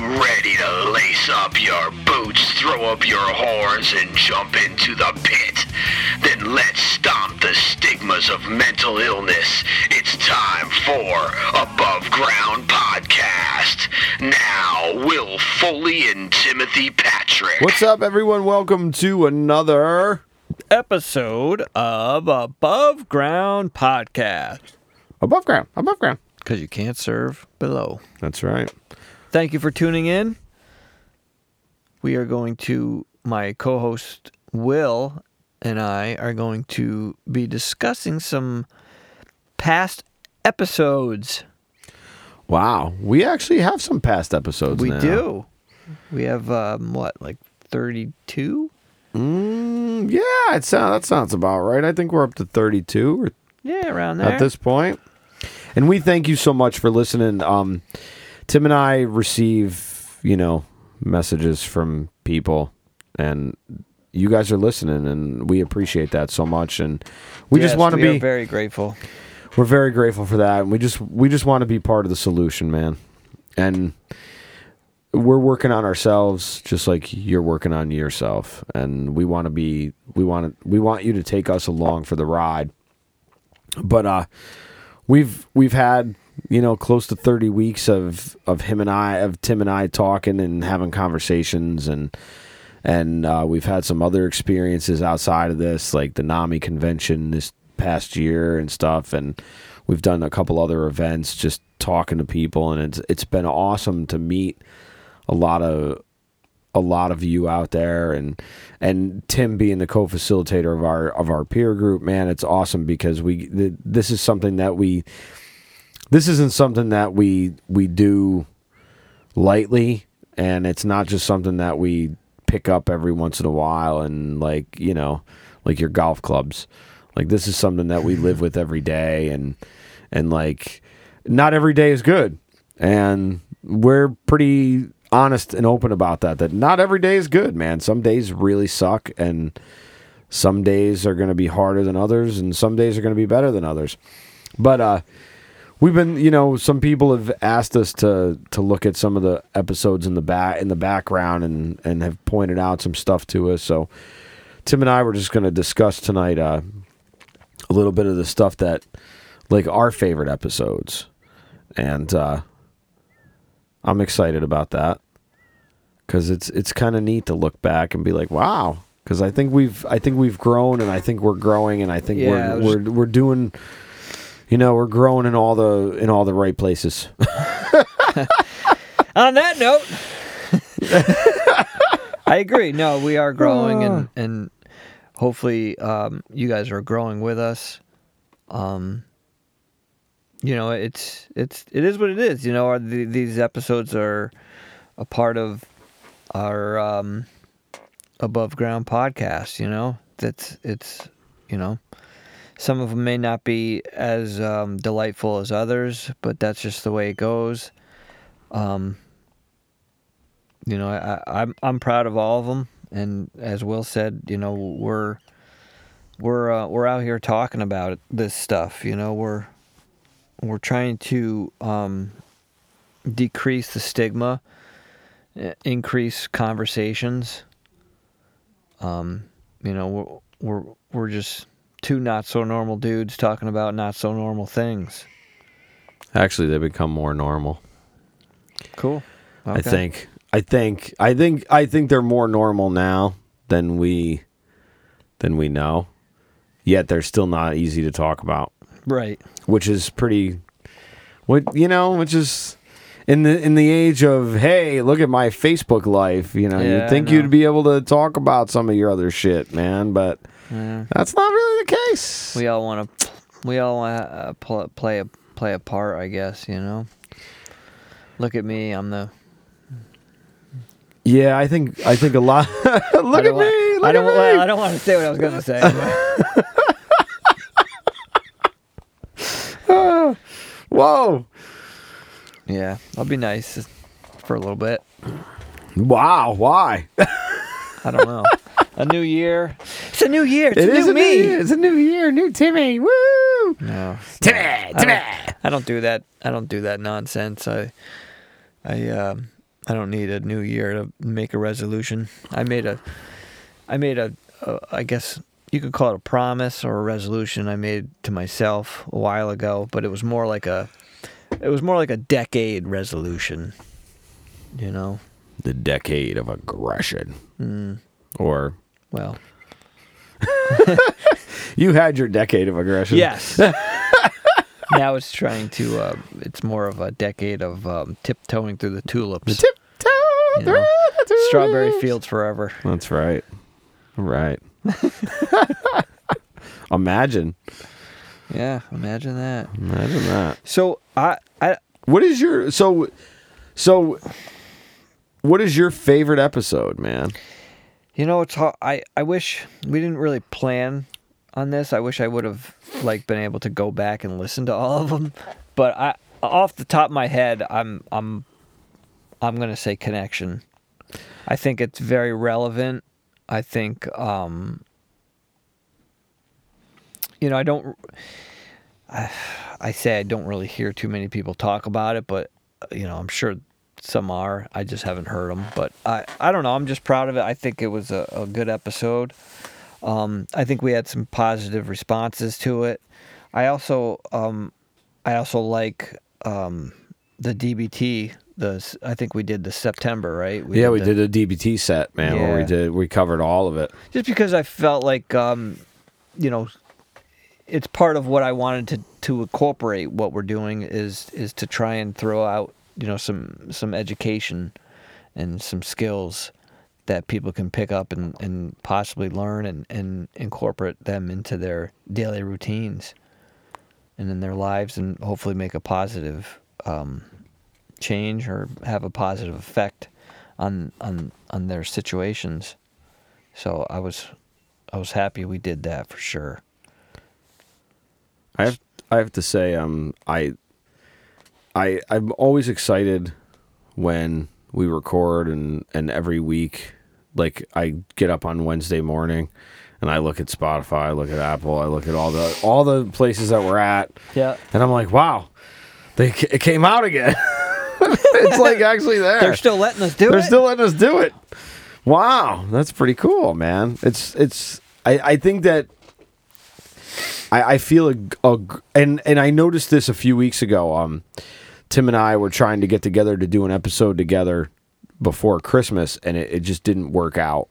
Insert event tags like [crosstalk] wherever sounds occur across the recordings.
ready to lace up your boots, throw up your horns, and jump into the pit? Then let's stomp the stigmas of mental illness. It's time for Above Ground Podcast. Now, Will Foley and Timothy Patrick. What's up, everyone? Welcome to another episode of Above Ground Podcast. above ground. Above ground. Because you can't serve below. That's right. Thank you for tuning in. We are going to, my co host Will and I are going to be discussing some past episodes. Wow, we actually have some past episodes. We now. do. We have, um, what, like 32? Mm, yeah, it sound, that sounds about right. I think we're up to thirty-two or Yeah, around there. at this point. And we thank you so much for listening. Um, Tim and I receive, you know, messages from people, and you guys are listening, and we appreciate that so much. And we just want to be very grateful. we're very grateful for that and we just we just want to be part of the solution man and we're working on ourselves just like you're working on yourself and we want to be we want to we want you to take us along for the ride but uh we've we've had you know close to 30 weeks of of him and I of Tim and I talking and having conversations and and uh, we've had some other experiences outside of this like the NAMI convention this past year and stuff. And we've done a couple other events just talking to people. And it's it's been awesome to meet a lot of a lot of you out there. And and Tim being the co-facilitator of our of our peer group man it's awesome because we th- this is something that we this isn't something that we we do lightly and it's not just something that we pick up every once in a while and like you know like your golf clubs. Like this is something that we live with every day and and like not every day is good. And we're pretty honest and open about that that not every day is good man. Some days really suck and some days are going to be harder than others and some days are going to be better than others. But uh we've been you know some people have asked us to to look at some of the episodes in the back in the background and and have pointed out some stuff to us. So tim and i were just going to discuss tonight uh a little bit of the stuff that like our favorite episodes. And uh i'm excited about that because it's it's kind of neat to look back and be like wow. Because i think we've i think we've grown and i think we're growing and i think Yeah, we're, we're we're doing you know we're growing in all the in all the right places [laughs] On that note, [laughs] I agree. No, we are growing, and [sighs] and hopefully, um, you guys are growing with us. Um, you know, it's it's it is what it is. You know, our, the, these episodes are a part of our um, above ground podcast. You know, that's it's you know. Some of them may not be as um, delightful as others, but that's just the way it goes. Um, you know, I, I'm I'm proud of all of them, and as Will said, you know, we're we're uh, we're out here talking about it, this stuff. You know, we're we're trying to um, decrease the stigma, increase conversations. Um, you know, we're we're we're just two not so normal dudes talking about not so normal things. actually they become more normal Cool. I think. I think. I think. I think they're more normal now than we than we know. Yet they're still not easy to talk about, Right. which is pretty. What you know, which is in the in the age of hey, look at my Facebook life. You know, Yeah, you'd I think know. you'd be able to talk about some of your other shit, man, but Yeah. that's not really the case. We all want to. We all want to uh, pl- play a play a part, I guess. You know. Look at me. I'm the. yeah, I think. I think a lot. [laughs] look I at me. don't wa- Look I don't. at me. I don't want to say what I was going to say. but- [laughs] Whoa. Yeah, I'll be nice for a little bit. Wow. Why? [laughs] I don't know. a new year. It's a new year. It's It a is new a me. New year. It's a new year, new Timmy. Woo! No, Timmy, I Timmy. don't, I don't do that. I don't do that nonsense. I, I, um, I don't need a new year to make a resolution. I made a, I made a, a I guess you could call it a promise or a resolution I made to myself a while ago, but it was more like a, it was more like a decade resolution. You know, The decade of aggression. Mm. Or well, [laughs] you had your decade of aggression. yes. [laughs] now it's trying to. Uh, it's more of a decade of um, tiptoeing through the tulips. Tiptoe You know, through the Strawberry fields forever. That's right. Right. [laughs] Imagine. Yeah, imagine that. Imagine that. So I, I What is your so so what is your favorite episode, man? You know, it's hard. I I wish we didn't really plan on this. I wish I would have like been able to go back and listen to all of them. But I, off the top of my head, I'm I'm I'm gonna say connection. I think it's very relevant. I think, um, you know, I don't. I, I say I don't really hear too many people talk about it, but you know, I'm sure some are. I just haven't heard them. But I, I don't know. I'm just proud of it. I think it was a, a good episode. Um, I think we had some positive responses to it. I also, um, I also like um, the DBT. The I think we did the September right. yeah, we the- did a DBT set, man, where we did we covered all of it. just because I felt like um, you know it's part of what I wanted to to incorporate what we're doing is is to try and throw out you know some some education and some skills that people can pick up and, and possibly learn and, and incorporate them into their daily routines and in their lives and hopefully make a positive um, change or have a positive effect on on on their situations. So I was I was happy we did that for sure. I have I have to say, um, I I I'm always excited when we record and and every week, like I get up on Wednesday morning and I look at Spotify, I look at Apple, I look at all the all the places that we're at, Yeah. and I'm like, wow, they it came out again. [laughs] it's like actually there. They're still letting us do it. They're still letting us do it. Wow, that's pretty cool, man. It's it's. I I think that. I I feel a, a and and I noticed this a few weeks ago. Um, Tim and I were trying to get together to do an episode together before Christmas, and it, it just didn't work out.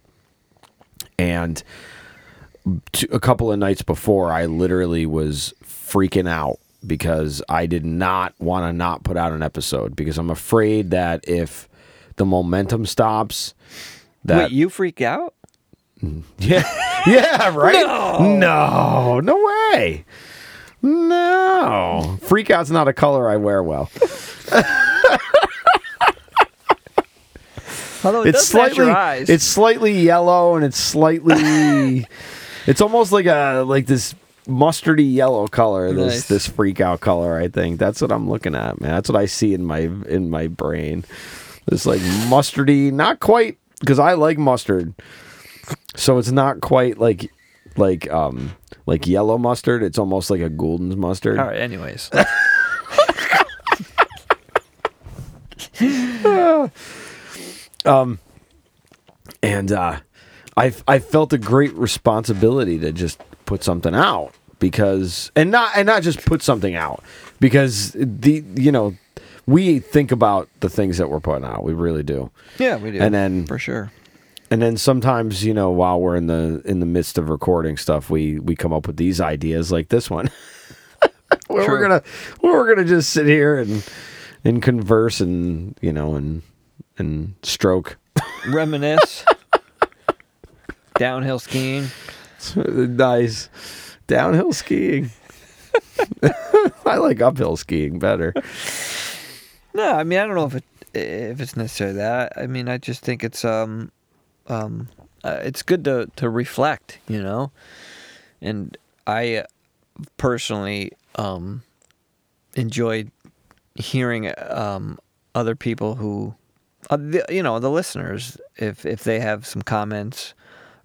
And t- a couple of nights before, I literally was freaking out because I did not want to not put out an episode because I'm afraid that if the momentum stops, that Wait, you freak out? [laughs] yeah, yeah, right? No, no, no way. No, freak out's not a color I wear well. Although it It's slightly, it's slightly yellow, and it's slightly, [laughs] it's almost like a like this mustardy yellow color. This Nice. this freak out color. I think that's what I'm looking at, man. That's what I see in my in my brain. This like mustardy, not quite because I like mustard, so it's not quite like like um like yellow mustard. It's almost like a Gulden's mustard. All right. Anyways, [laughs] um, and uh, I I felt a great responsibility to just put something out because and not and not just put something out because the you know we think about the things that we're putting out we really do yeah, we do. And then- for sure. And then sometimes you know while we're in the in the midst of recording stuff we we come up with these ideas like this one [laughs] where we're gonna where we're gonna just sit here and and converse and you know and and stroke Reminisce. [laughs] Downhill skiing. nice downhill skiing. [laughs] I like uphill skiing better. No, I mean I don't know if it if it's necessarily that. I mean I just think it's um um uh, it's good to to reflect, you know. And I uh, personally um enjoyed hearing um other people who uh, the, you know the listeners if if they have some comments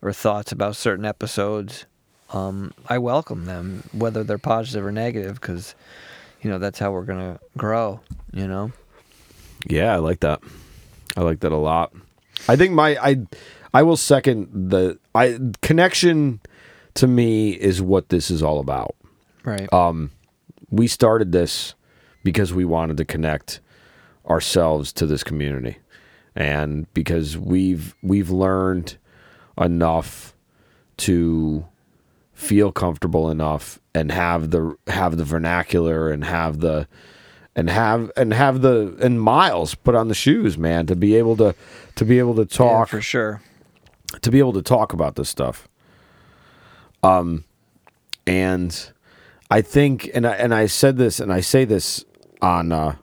or thoughts about certain episodes um I welcome them whether they're positive or negative cuz you know that's how we're to grow, you know. Yeah, I like that. I like that a lot. I think my I I will second the I connection to me is what this is all about. Right. Um We started this because we wanted to connect ourselves to this community and because we've we've learned enough to feel comfortable enough and have the have the vernacular and have the and have and have the and miles put on the shoes man to be able to to be able to Yeah, talk for sure. to be able to talk about this stuff. Um, and I think, and I and I said this, and I say this on, uh,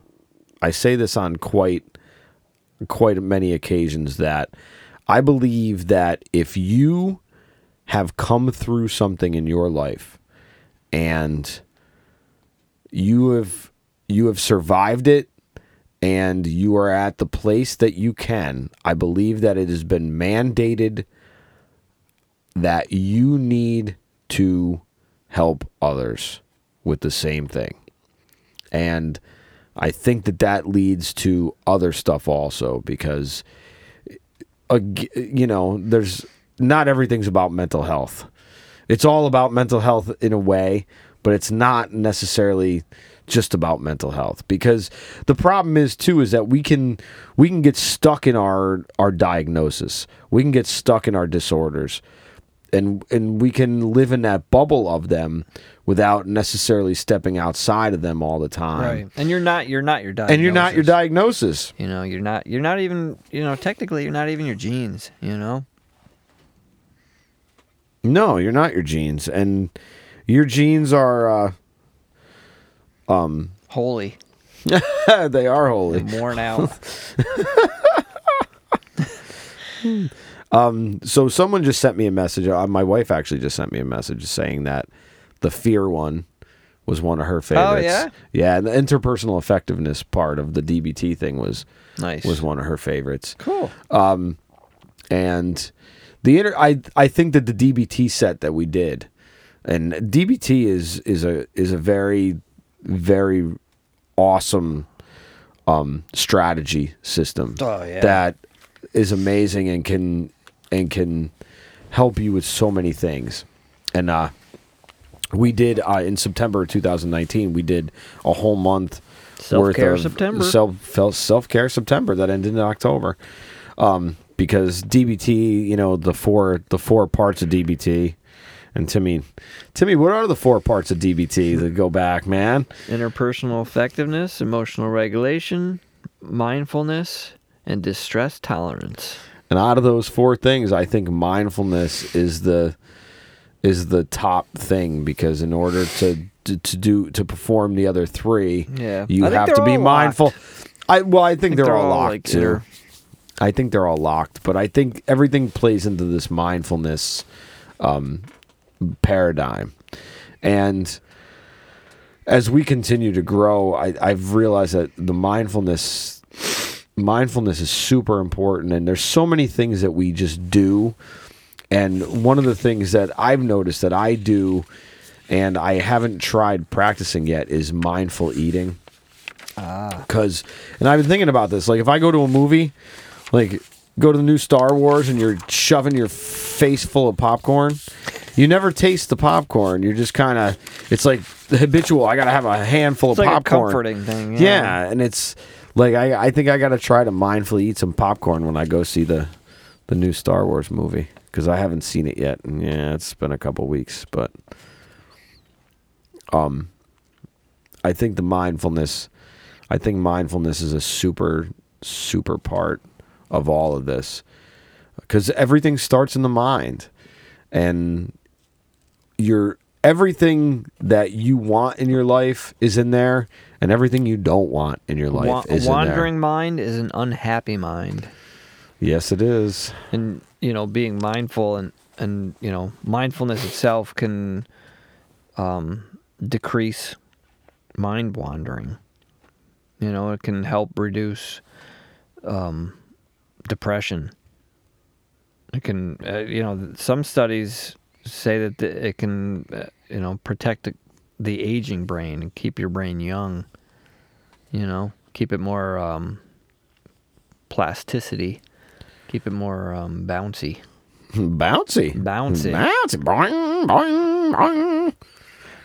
I say this on quite, quite many occasions that I believe that if you have come through something in your life, and you have you have survived it and you are at the place that you can, I believe that it has been mandated that you need to help others with the same thing. And I think that that leads to other stuff also because you know, there's not everything's about mental health. It's all about mental health in a way, but it's not necessarily just about mental health because the problem is too is that we can we can get stuck in our our diagnosis. We can get stuck in our disorders and and we can live in that bubble of them without necessarily stepping outside of them all the time. Right. And you're not you're not your diagnosis. And you're not your diagnosis. You know, you're not you're not even you know, technically you're not even your genes, you know? No, you're not your genes, and your genes are uh, Holy. [laughs] they are holy. and worn out. [laughs] So someone just sent me a message. Uh, my wife actually just sent me a message saying that the fear one was one of her favorites. yeah? yeah. And the interpersonal effectiveness part of the DBT thing was nice. was one of her favorites. cool. Um, and the inter- I I think that the DBT set that we did, and DBT is is a is a very very awesome um, strategy system Oh, yeah. that is amazing and can and can help you with so many things. And uh, we did uh, in September 2019. We did a whole month worth Self-care of September. self self care September that ended in October. Um, because DBT, you know, the four the four parts of DBT. And Timmy, Timmy, what are the four parts of DBT that go back, man? Interpersonal effectiveness, emotional regulation, mindfulness, and distress tolerance. And out of those four things, I think mindfulness is the is the top thing because in order to to, to do to perform the other three, Yeah. you I have to be mindful. I well, I think, they're, they're all all, locked like, too. inter- I think they're all locked, but I think everything plays into this mindfulness um, paradigm, and as we continue to grow, I, I've realized that the mindfulness mindfulness is super important, and there's so many things that we just do, and one of the things that I've noticed that I do, and I haven't tried practicing yet, is mindful eating. Ah. Because, and I've been thinking about this. Like, if I go to a movie, like go to the new Star Wars, and you're shoving your face full of popcorn, you never taste the popcorn. You're just kind of, it's like the habitual. I gotta have a handful It's of like popcorn. a comforting thing. Yeah, and it's like I, I think I got to try to mindfully eat some popcorn when I go see the the new Star Wars movie because I haven't seen it yet. And yeah, it's been a couple weeks, but um, I think the mindfulness, I think mindfulness is a super super part of all of this because everything starts in the mind, and your everything that you want in your life is in there, and everything you don't want in your life Wa- is a in wandering mind is an unhappy mind. Yes, it is. and you know being mindful and and you know mindfulness itself can um, decrease mind wandering you know it can help reduce um, depression it can uh, you know some studies say that th- it can uh, you know protect the- the aging brain and keep your brain young you know keep it more um, plasticity. Keep it more um, bouncy. Bouncy. Bouncy. Bouncy. Boing, boing, boing.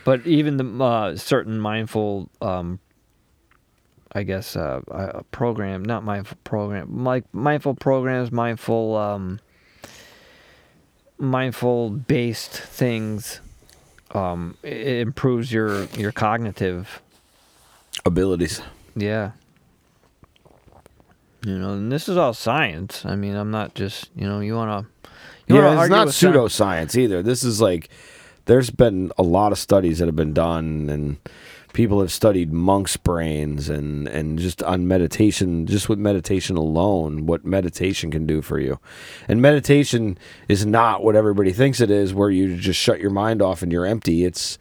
But even the uh, certain mindful, um, I guess, uh, uh, program, not mindful program, like mindful programs, mindful, um, mindful based things, um, it improves your your cognitive, Abilities. yeah. You know, and this is all science. I mean, I'm not just, you know, you want to. Yeah, it's not pseudoscience either. This is like there's been a lot of studies that have been done and people have studied monks' brains and and just on meditation, just with meditation alone, what meditation can do for you. And meditation is not what everybody thinks it is where you just shut your mind off and you're empty. It's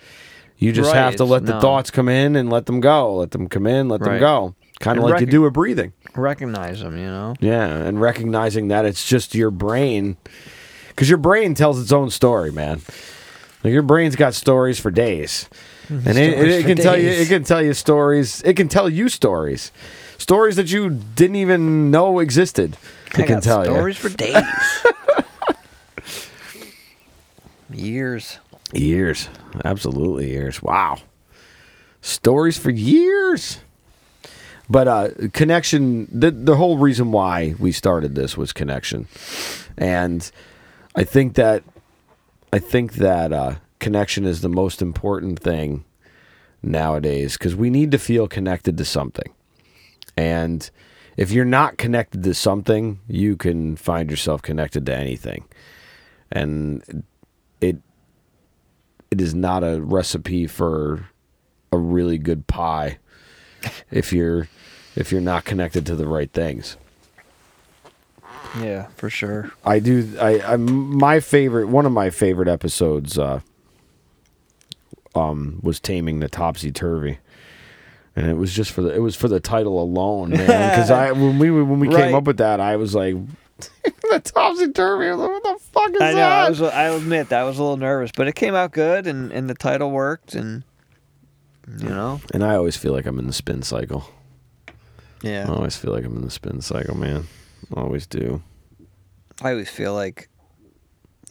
you just Right, have to let the no. thoughts come in and let them go. Let them come in, let them go. Kind of like you do with breathing. recognize them, you know? Yeah, and recognizing that it's just your brain, because your brain tells its own story, man. Like your brain's got stories for days, and it, it, it can tell you it can tell you stories. It can tell you stories, stories that you didn't even know existed. It I can tell stories for days. [laughs] Years. years, absolutely years. Wow, stories for years. But uh, connection. The the whole reason why we started this was connection, and I think that I think that uh, connection is the most important thing nowadays because we need to feel connected to something, and if you're not connected to something, you can find yourself connected to anything, and it it is not a recipe for a really good pie if you're if you're not connected to the right things. Yeah, for sure. I do. I, I my favorite one of my favorite episodes uh, um, was taming the topsy turvy, and it was just for the it was for the title alone, man. [laughs] Because I when we when we Right. came up with that, I was like, [laughs] the topsy turvy. What the fuck is I know. that? I was. I'll admit that I was a little nervous, but it came out good, and and the title worked, and you know, and I always feel like I'm in the spin cycle. Yeah, I always feel like I'm in the spin cycle, man. Always do. I always feel like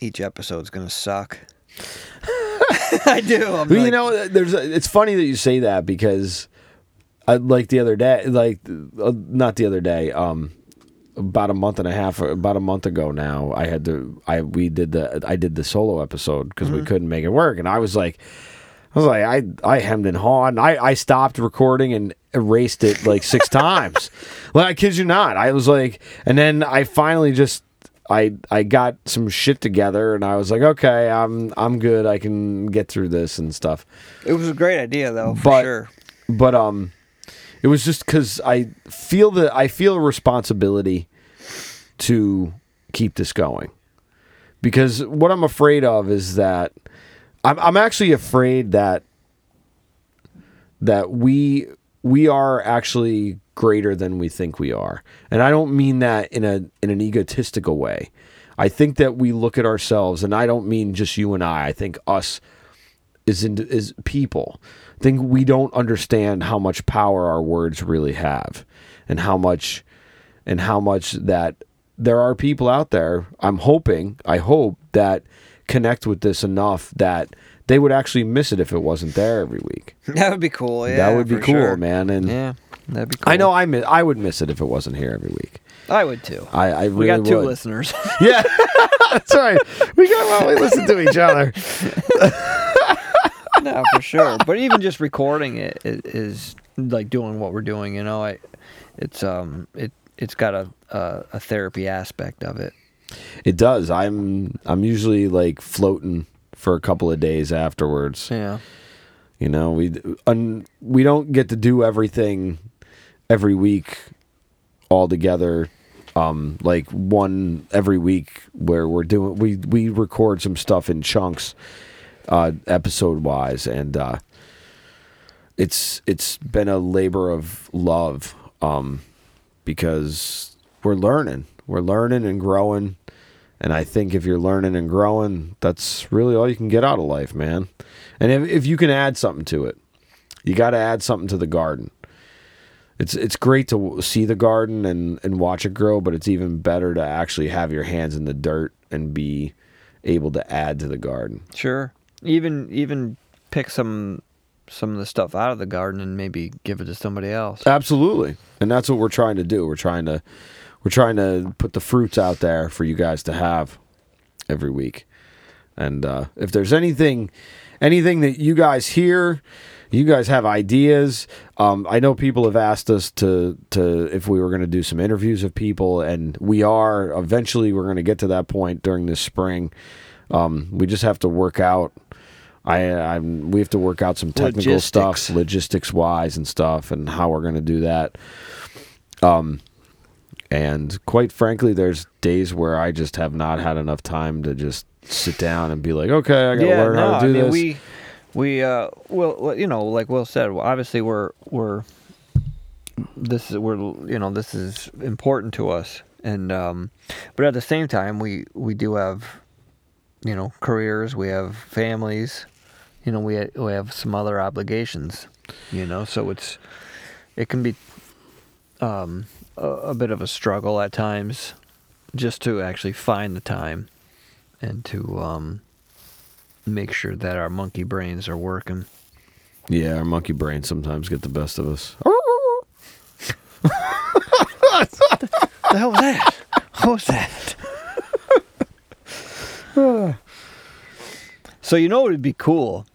each episode's gonna suck. [laughs] I do. I'm you like- know, there's a, it's funny that you say that because, I, like the other day, like uh, not the other day, um, about a month and a half, about a month ago now, I had to, I we did the, I did the solo episode because we couldn't make it work, and I was like, I was like, I I hemmed and hawed, and I I stopped recording and erased it like six [laughs] times. Like I kid you not, I was like, and then I finally just. I I got some shit together and I was like, okay, I'm I'm good. I can get through this and stuff. it was a great idea though, for But- sure. But um, it was just because I feel that I feel a responsibility to keep this going. Because what I'm afraid of is that I'm I'm actually afraid that that we we are actually greater than we think we are. And I don't mean that in a in an egotistical way. I think that we look at ourselves and I don't mean just you and I. I think us is in, is people. I think we don't understand how much power our words really have, and how much, and how much that there are people out there. I'm hoping, I hope that connect with this enough that they would actually miss it if it wasn't there every week. [laughs] That would be cool. Yeah, that would be cool, sure. man. And Yeah, that'd be cool. I know I miss, I would miss it if it wasn't here every week. I would too. I, I really we got two would. listeners. [laughs] Yeah, [laughs] that's right. We got well, we listen to each other. [laughs] no, for sure. But even just recording it is is like doing what we're doing. You know, I, it's um, it it's got a a, a therapy aspect of it. It does. I'm I'm usually like floating for a couple of days afterwards. Yeah. You know, we un, we don't get to do everything every week all together. Um, like one every week where we're doing we we record some stuff in chunks, uh, episode wise, and uh, it's it's been a labor of love, um, because we're learning, we're learning and growing, and I think if you're learning and growing, that's really all you can get out of life, man. And if, if you can add something to it, you got to add something to the garden. It's it's great to see the garden and and watch it grow, but it's even better to actually have your hands in the dirt and be able to add to the garden. Sure. Even even pick some some of the stuff out of the garden and maybe give it to somebody else. Absolutely. And that's what we're trying to do. We're trying to we're trying to put the fruits out there for you guys to have every week. And uh, if there's anything anything that you guys hear, you guys have ideas. Um, I know people have asked us to to if we were going to do some interviews of people, and we are. Eventually, we're going to get to that point during this spring. Um, we just have to work out. I, I'm. We have to work out some technical stuff, Logistics. logistics wise, and stuff, and how we're going to do that. Um, and quite frankly, there's days where I just have not had enough time to just sit down and be like, okay, I got to yeah, learn no, how to do I mean this. we we uh well you know like Will said obviously we're we're this is we're you know this is important to us. And um but at the same time we we do have you know careers we have families you know we we have some other obligations you know so it's it can be um a, a bit of a struggle at times just to actually find the time and to um make sure that our monkey brains are working. yeah, our monkey brains sometimes get the best of us. [laughs] what The hell was that? What was that? [sighs] so you know what would be cool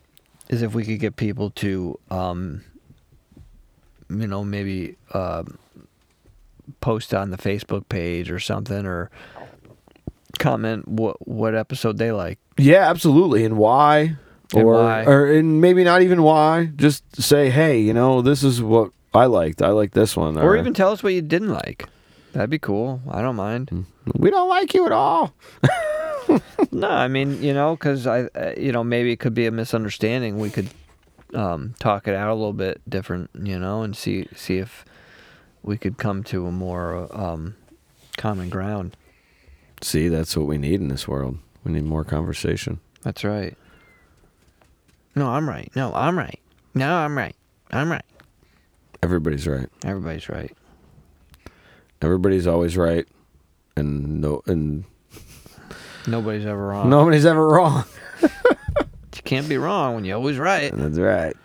is if we could get people to, um, you know, maybe um post on the Facebook page or something, or comment what what episode they like. Yeah, absolutely. And why? And or why. or and maybe not even why. Just say, hey, you know, this is what I liked. I like this one. Or even tell us what you didn't like. That'd be cool. I don't mind. we don't like you at all. [laughs] No, I mean, you know, because I, uh, you know, maybe it could be a misunderstanding. We could um, talk it out a little bit different, you know, and see see if we could come to a more um, common ground. See, that's what we need in this world. We need more conversation. That's right. No, I'm right. No, I'm right. No, I'm right. I'm right. Everybody's right. Everybody's right. Everybody's always right, and no, and Nobody's ever wrong. nobody's ever wrong. [laughs] you can't be wrong when you're always right. That's right.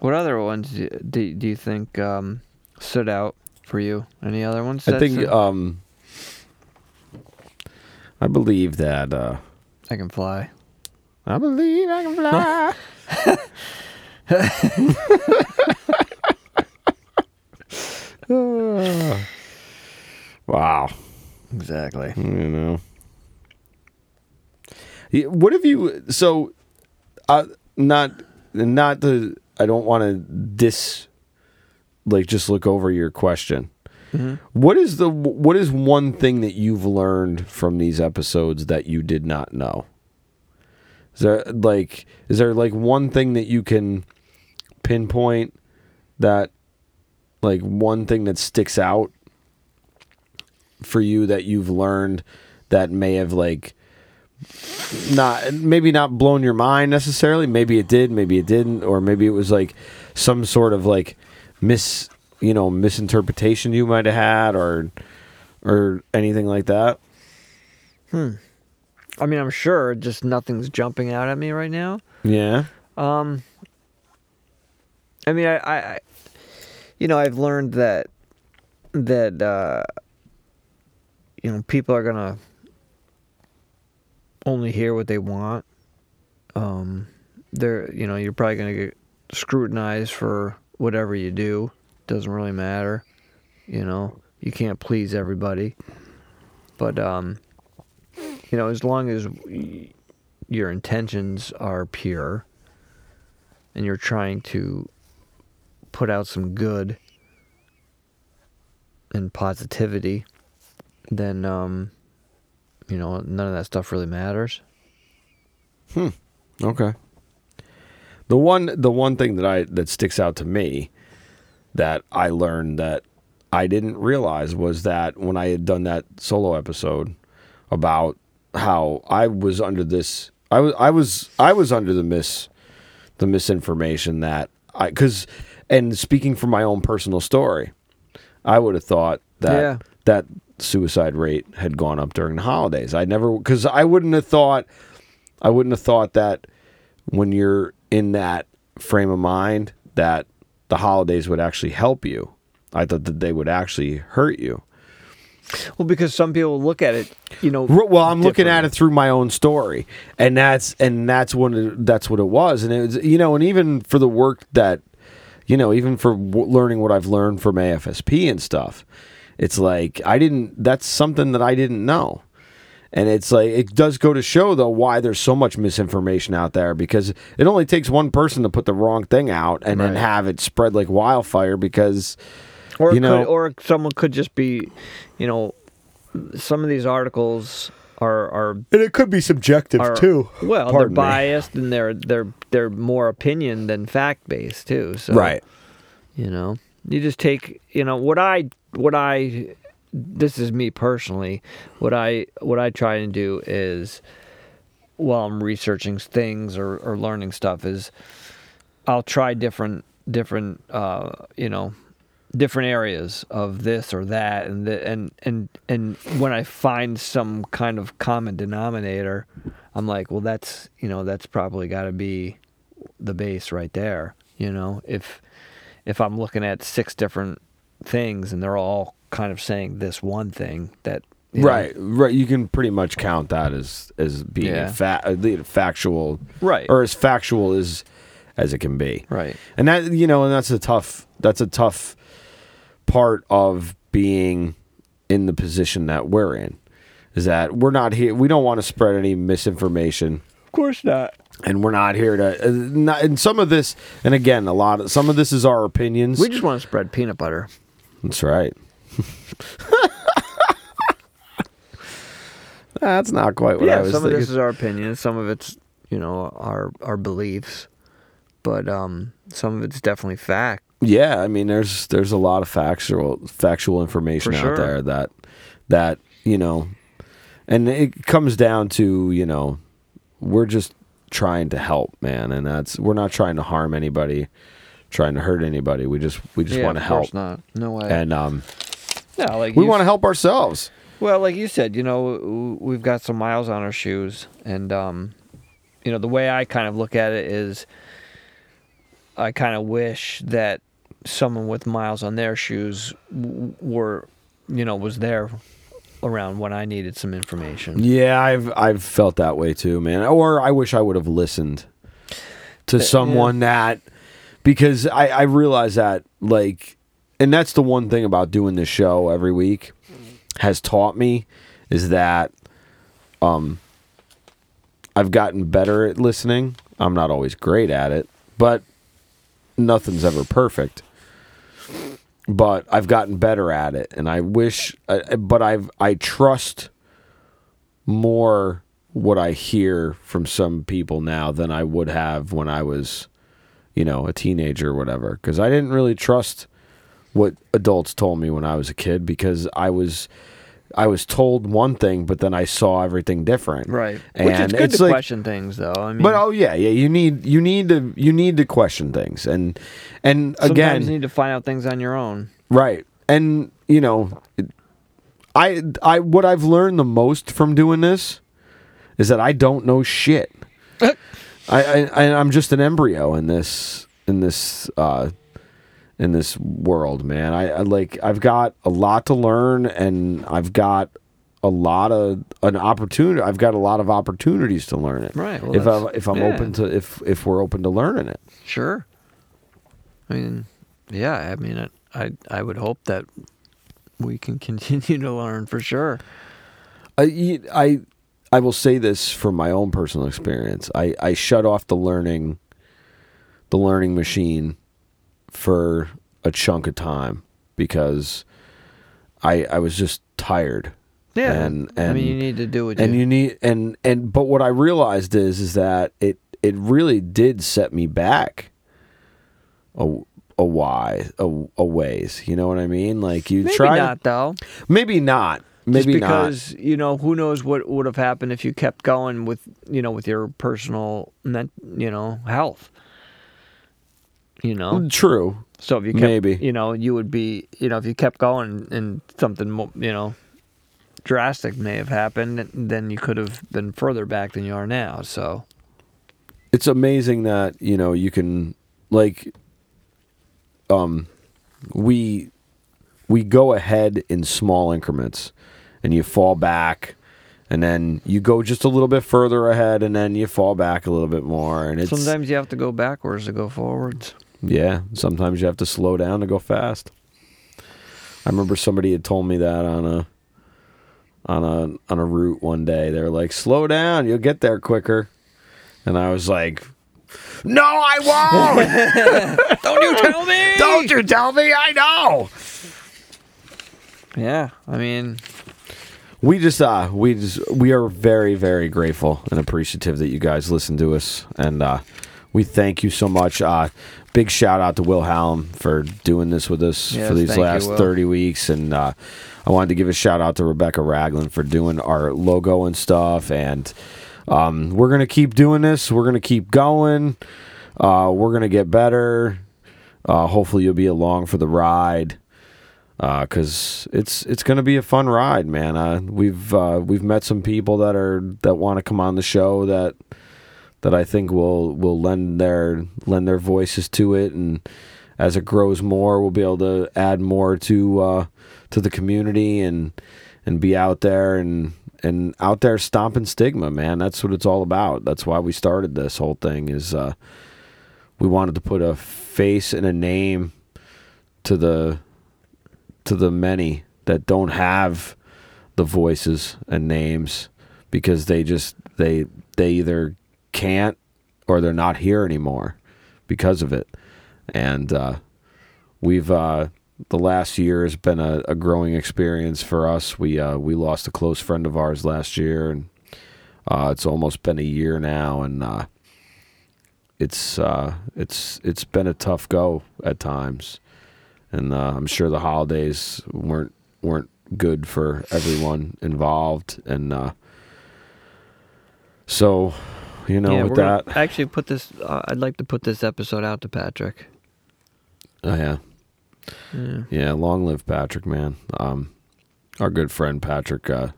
What other ones do, do, do you think um, stood out for you? Any other ones? I think stood- um I believe that uh I can fly. I believe I can fly. [laughs] wow, Exactly. you know. What have you so uh not not the I don't want to dis like just look over your question. Mm-hmm. What is the what is one thing that you've learned from these episodes that you did not know? Is there like is there like one thing that you can pinpoint that like one thing that sticks out for you that you've learned that may have like not maybe not blown your mind necessarily maybe it did maybe it didn't or maybe it was like some sort of like mis you know misinterpretation you might have had or or anything like that Hmm. I mean, I'm sure just nothing's jumping out at me right now. yeah Um, I mean, I, I, I you know, I've learned that that uh, you know people are gonna only hear what they want. Um, they're you know you're probably gonna get scrutinized for whatever you do. Doesn't really matter. You know, you can't please everybody. But um, you know, as long as y- your intentions are pure and you're trying to put out some good and positivity, then um, you know none of that stuff really matters. Hmm. Okay. The one the one thing that I that sticks out to me that I learned that I didn't realize was that when I had done that solo episode about how I was under this I was I was I was under the mis the misinformation that I because and speaking from my own personal story, I would have thought that Yeah. that suicide rate had gone up during the holidays. I never because I wouldn't have thought I wouldn't have thought that when you're in that frame of mind that the holidays would actually help you. I thought that they would actually hurt you. Well, because some people look at it, you know. Well, I'm looking at it through my own story, and that's and that's what it, that's what it was, and it was you know, and even for the work that you know, even for w- learning what I've learned from AFSP and stuff, it's like I didn't. That's something that I didn't know, and it's like it does go to show though why there's so much misinformation out there because it only takes one person to put the wrong thing out and then have it spread like wildfire because or you know- could, or someone could just be, you know, some of these articles are are and it could be subjective are too. well, Pardon they're biased and they're they're they're more opinion than fact based too. So right. you know, you just take you know what I what I this is me personally. What I what I try and do is while I'm researching things or, or learning stuff is I'll try different different uh, you know different areas of this or that and the, and and and when I find some kind of common denominator I'm like well that's you know that's probably got to be the base right there you know if if I'm looking at six different things and they're all kind of saying this one thing that you know, Right, right. You can pretty much count that as as being Yeah. fa- factual, Right. or as factual as as it can be. right And that you know, and that's a tough that's a tough part of being in the position that we're in. Is that we're not here. We don't want to spread any misinformation, of course not and we're not here to. Uh, not, and some of this, and again, a lot of some of this is our opinions. we just want to spread peanut butter That's right. [laughs] That's not quite what I yeah, was some thinking. of this is our opinion. Some of it's you know our our beliefs, but um, some of it's definitely fact. yeah, I mean, there's there's a lot of factual factual information For out sure. there that that you know, and it comes down to you know, we're just trying to help, man, and that's we're not trying to harm anybody, trying to hurt anybody. We just we just yeah, want to help, not. No way. and um, yeah, like we want to help ourselves. Well, like you said, you know, we've got some miles on our shoes, and um, you know, the way I kind of look at it is, I kind of wish that someone with miles on their shoes were, you know, was there around when I needed some information. Yeah, I've I've felt that way too, man. Or I wish I would have listened to someone that because I I realize that like and that's the one thing about doing this show every week has taught me is that um I've gotten better at listening. I'm not always great at it, but nothing's ever perfect. But I've gotten better at it, and I wish. But I've I trust more what I hear from some people now than I would have when I was, you know, a teenager or whatever. Because I didn't really trust what adults told me when I was a kid because I was. I was told one thing, but then I saw everything different. Right. And Which is good it's to like, question things, though. I mean, but oh yeah, yeah. You need you need to you need to question things, and and sometimes again, you need to find out things on your own. Right. And you know, I I what I've learned the most from doing this is that I don't know shit. [laughs] I, I I- I'm just an embryo in this in this uh in this world, man. I, I like I've got a lot to learn and I've got a lot of an opportunity. I've got a lot of opportunities to learn it. Right, well, if I if I'm yeah. open to if if we're open to learning it. Sure. I mean, yeah. I mean, it, I I would hope that we can [laughs] continue to learn for sure. I I I will say this from my own personal experience. I, I shut off the learning the learning machine for a chunk of time because I I was just tired. Yeah. And I mean, and- you need to do it. And you need and and but what I realized is is that it it really did set me back a a why a, a ways. You know what I mean? Like you maybe try not though. maybe not. Maybe Just not. because you know who knows what would have happened if you kept going with you know with your personal you know health. You know, True. so if you kept, Maybe. you know, you would be, you know, if you kept going and something, mo- you know, drastic may have happened, then you could have been further back than you are now. So it's amazing that you know you can like um we we go ahead in small increments and you fall back and then you go just a little bit further ahead and then you fall back a little bit more and it's sometimes you have to go backwards to go forwards. Yeah sometimes you have to slow down to go fast. I remember somebody had told me that on a on a on a route one day. They were like slow down you'll get there quicker. And i was like no i won't. [laughs] Don't you tell me? Don't you tell me I know. Yeah, I mean, We just uh we just we are very very grateful and appreciative that you guys listen to us. And uh we thank you so much. Uh big shout out to Will Hallam for doing this with us Yes, for these thank you, last 30 weeks and uh I wanted to give a shout out to Rebecca Ragland for doing our logo and stuff and um we're going to keep doing this. We're going to keep going. Uh we're going to get better. Uh hopefully you'll be along for the ride. because it's it's going to be a fun ride, man. Uh, we've uh, we've met some people that are that want to come on the show that that I think will will lend their lend their voices to it, and as it grows more, we'll be able to add more to uh, to the community and and be out there and and out there stomping stigma, man. That's what it's all about. That's why we started this whole thing. Is uh, we wanted to put a face and a name to the to the many that don't have the voices and names because they just they they either can't or they're not here anymore because of it. And uh, we've uh, the last year has been a, a growing experience for us. We uh, we lost a close friend of ours last year and uh, it's almost been a year now and uh, it's uh, it's it's been a tough go at times. And I'm sure the holidays weren't weren't good for everyone involved, and so you know yeah, with gonna that, actually put this. Uh, I'd like to put this episode out to Patrick. oh, yeah, Yeah. yeah, long live Patrick, man. Um, our good friend Patrick uh,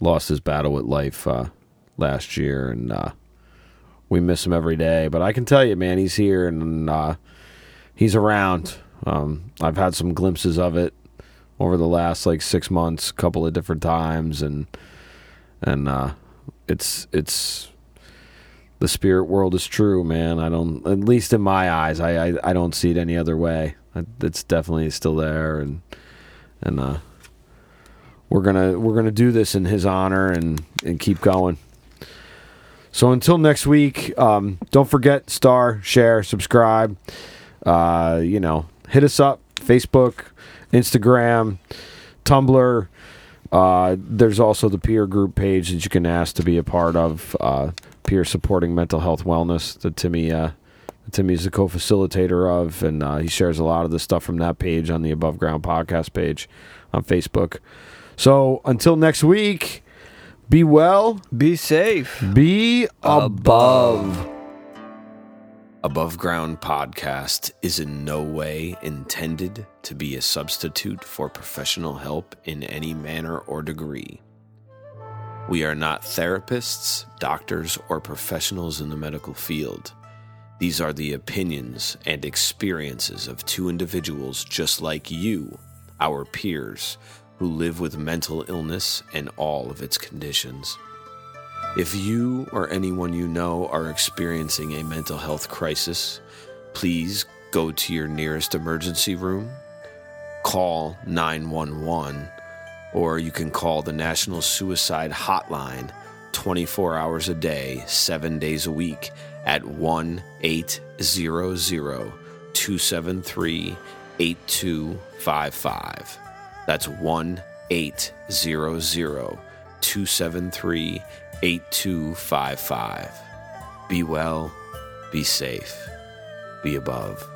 lost his battle with life uh, last year, and uh, we miss him every day. But I can tell you, man, he's here and uh, he's around. Um, I've had some glimpses of it over the last like six months, a couple of different times, and and uh, it's it's the spirit world is true, man. I don't, at least in my eyes, I I, I don't see it any other way. I- It's definitely still there, and and uh, we're gonna we're gonna do this in his honor and and keep going. So until next week, um, don't forget star, share, subscribe. Uh, you know, hit us up Facebook, Instagram, Tumblr. Uh, there's also the peer group page that you can ask to be a part of. Uh, peer supporting mental health wellness that Timmy uh, Timmy's the co-facilitator of, and uh, he shares a lot of the stuff from that page on the Above Ground podcast page on Facebook. So until next week, be well, Be safe. be above. Above Ground Podcast is in no way intended to be a substitute for professional help in any manner or degree. We are not therapists, doctors, or professionals in the medical field. These are the opinions and experiences of two individuals just like you, our peers, who live with mental illness and all of its conditions. If you or anyone you know are experiencing a mental health crisis, please go to your nearest emergency room, call 911, or you can call the National Suicide Hotline 24 hours a day, 7 days a week at 1 800 273 8255. That's 1 800 273 8255. Be well, be safe, be above.